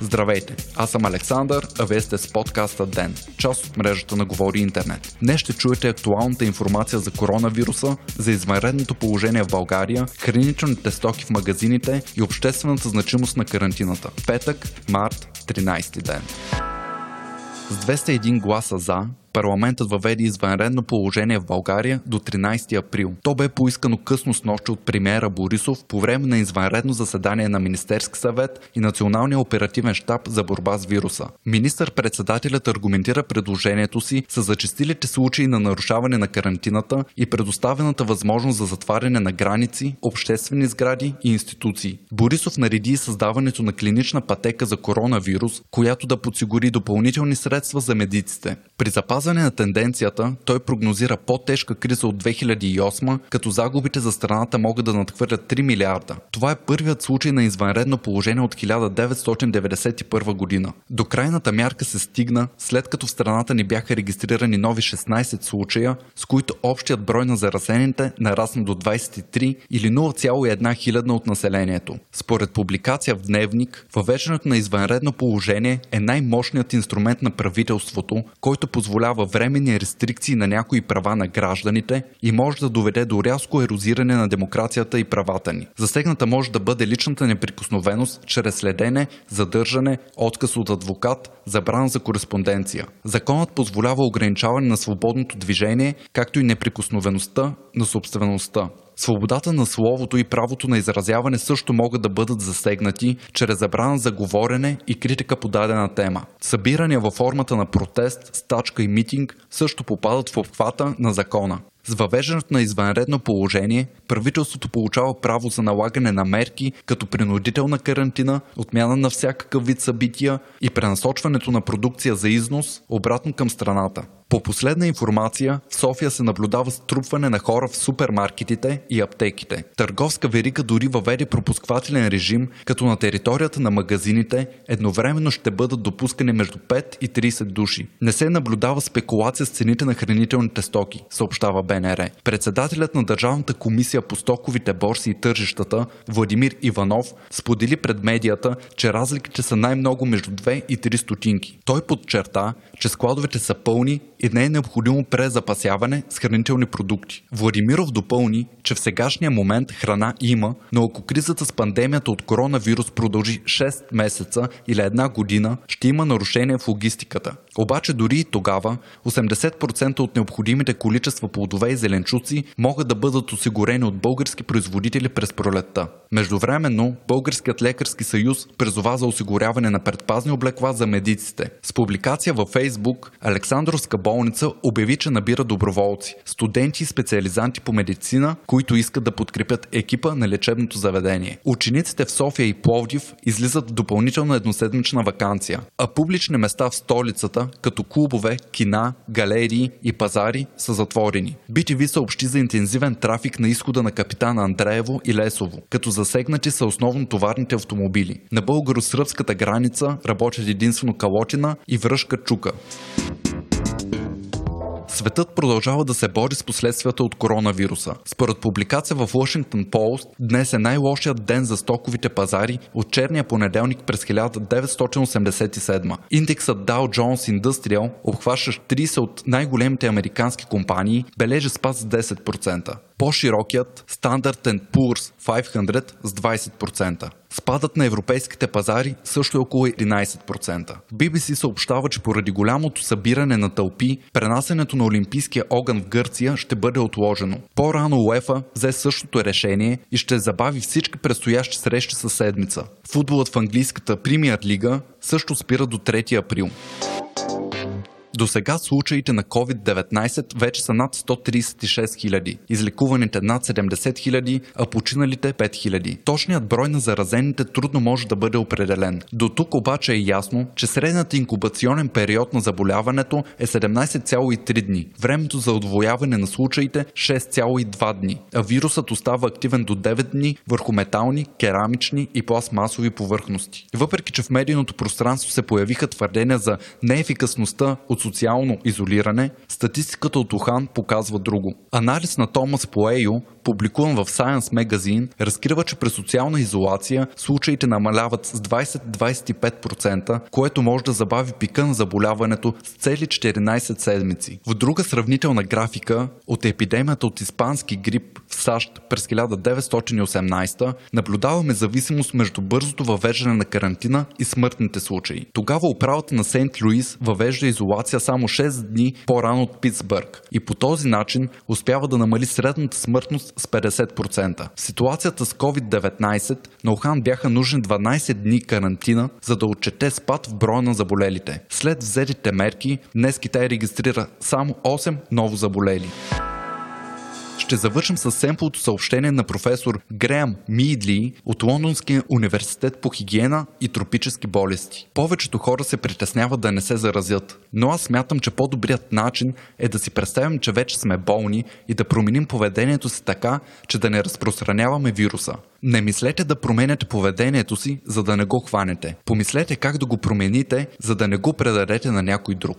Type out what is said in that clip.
Здравейте, аз съм Александър, а вие сте с подкаста ДЕН, част от мрежата на Говори Интернет. Днес ще чуете актуалната информация за коронавируса, за извънредното положение в България, хранителните стоки в магазините и обществената значимост на карантината. Петък, март, 13 ден. С 201 гласа за, парламентът въведе извънредно положение в България до 13 април. То бе поискано късно с нощи от премиера Борисов по време на извънредно заседание на Министерски съвет и Националния оперативен штаб за борба с вируса. Министър-председателят аргументира предложението си с зачастилите случаи на нарушаване на карантината и предоставената възможност за затваряне на граници, обществени сгради и институции. Борисов нареди създаването на клинична пътека за коронавирус, която да подсигури допълнителни средства за медиците. При запазване запазване на тенденцията, той прогнозира по-тежка криза от 2008, като загубите за страната могат да надхвърлят 3 милиарда. Това е първият случай на извънредно положение от 1991 година. До крайната мярка се стигна, след като в страната ни бяха регистрирани нови 16 случая, с които общият брой на заразените нарасна до 23 или 0,1 хилядна от населението. Според публикация в Дневник, въвеждането на извънредно положение е най-мощният инструмент на правителството, който позволява наложава временни рестрикции на някои права на гражданите и може да доведе до рязко ерозиране на демокрацията и правата ни. Засегната може да бъде личната неприкосновеност чрез следене, задържане, отказ от адвокат, забрана за кореспонденция. Законът позволява ограничаване на свободното движение, както и неприкосновеността на собствеността. Свободата на словото и правото на изразяване също могат да бъдат засегнати чрез забрана за говорене и критика по дадена тема. Събирания във формата на протест, стачка и митинг също попадат в обхвата на закона. С въвеждането на извънредно положение, правителството получава право за налагане на мерки като принудителна карантина, отмяна на всякакъв вид събития и пренасочването на продукция за износ обратно към страната. По последна информация, в София се наблюдава струпване на хора в супермаркетите и аптеките. Търговска верига дори въведе пропусквателен режим, като на територията на магазините едновременно ще бъдат допускани между 5 и 30 души. Не се наблюдава спекулация с цените на хранителните стоки, съобщава БНР. Председателят на Държавната комисия по стоковите борси и тържищата, Владимир Иванов, сподели пред медията, че разликите са най-много между 2 и 3 стотинки. Той подчерта, че складовете са пълни и не е необходимо презапасяване с хранителни продукти. Владимиров допълни, че в сегашния момент храна има, но ако кризата с пандемията от коронавирус продължи 6 месеца или една година, ще има нарушение в логистиката. Обаче дори и тогава 80% от необходимите количества плодове и зеленчуци могат да бъдат осигурени от български производители през пролетта. Междувременно, Българският лекарски съюз призова за осигуряване на предпазни облекла за медиците. С публикация във Фейсбук, Александровска болница обяви, че набира доброволци, студенти и специализанти по медицина, които искат да подкрепят екипа на лечебното заведение. Учениците в София и Пловдив излизат в допълнителна едноседмична вакансия, а публични места в столицата, като клубове, кина, галерии и пазари, са затворени. BTV съобщи за интензивен трафик на изхода на капитана Андреево и Лесово, като засегнати са основно товарните автомобили. На българо-сръбската граница работят единствено Калотина и Връшка Чука. Светът продължава да се бори с последствията от коронавируса. Според публикация в Washington Post, днес е най-лошият ден за стоковите пазари от черния понеделник през 1987. Индексът Dow Jones Industrial, обхващащ 30 от най-големите американски компании, бележи спад с 10%. По-широкият Standard Poor's 500 с 20%. Спадът на европейските пазари също е около 11%. BBC съобщава, че поради голямото събиране на тълпи, пренасенето на Олимпийския огън в Гърция ще бъде отложено. По-рано УЕФА взе същото решение и ще забави всички предстоящи срещи със седмица. Футболът в английската премиер лига също спира до 3 април. До сега случаите на COVID-19 вече са над 136 хиляди, излекуваните над 70 хиляди, а починалите 5 хиляди. Точният брой на заразените трудно може да бъде определен. До тук обаче е ясно, че средният инкубационен период на заболяването е 17,3 дни, времето за отвояване на случаите 6,2 дни, а вирусът остава активен до 9 дни върху метални, керамични и пластмасови повърхности. Въпреки, че в медийното пространство се появиха твърдения за неефикасността от социално изолиране, статистиката от Ухан показва друго. Анализ на Томас Поейо, публикуван в Science Magazine, разкрива, че през социална изолация случаите намаляват с 20-25%, което може да забави пика на заболяването с цели 14 седмици. В друга сравнителна графика от епидемията от испански грип в САЩ през 1918 наблюдаваме зависимост между бързото въвеждане на карантина и смъртните случаи. Тогава управата на Сент Луис въвежда изолация само 6 дни по-рано от Питсбърг и по този начин успява да намали средната смъртност с 50%. В ситуацията с COVID-19 на Охан бяха нужни 12 дни карантина, за да отчете спад в броя на заболелите. След взетите мерки, днес Китай регистрира само 8 ново заболели. Ще завършим с семплото съобщение на професор Греъм Мидли от Лондонския университет по хигиена и тропически болести. Повечето хора се притесняват да не се заразят, но аз смятам, че по-добрият начин е да си представим, че вече сме болни и да променим поведението си така, че да не разпространяваме вируса. Не мислете да променяте поведението си, за да не го хванете. Помислете как да го промените, за да не го предадете на някой друг.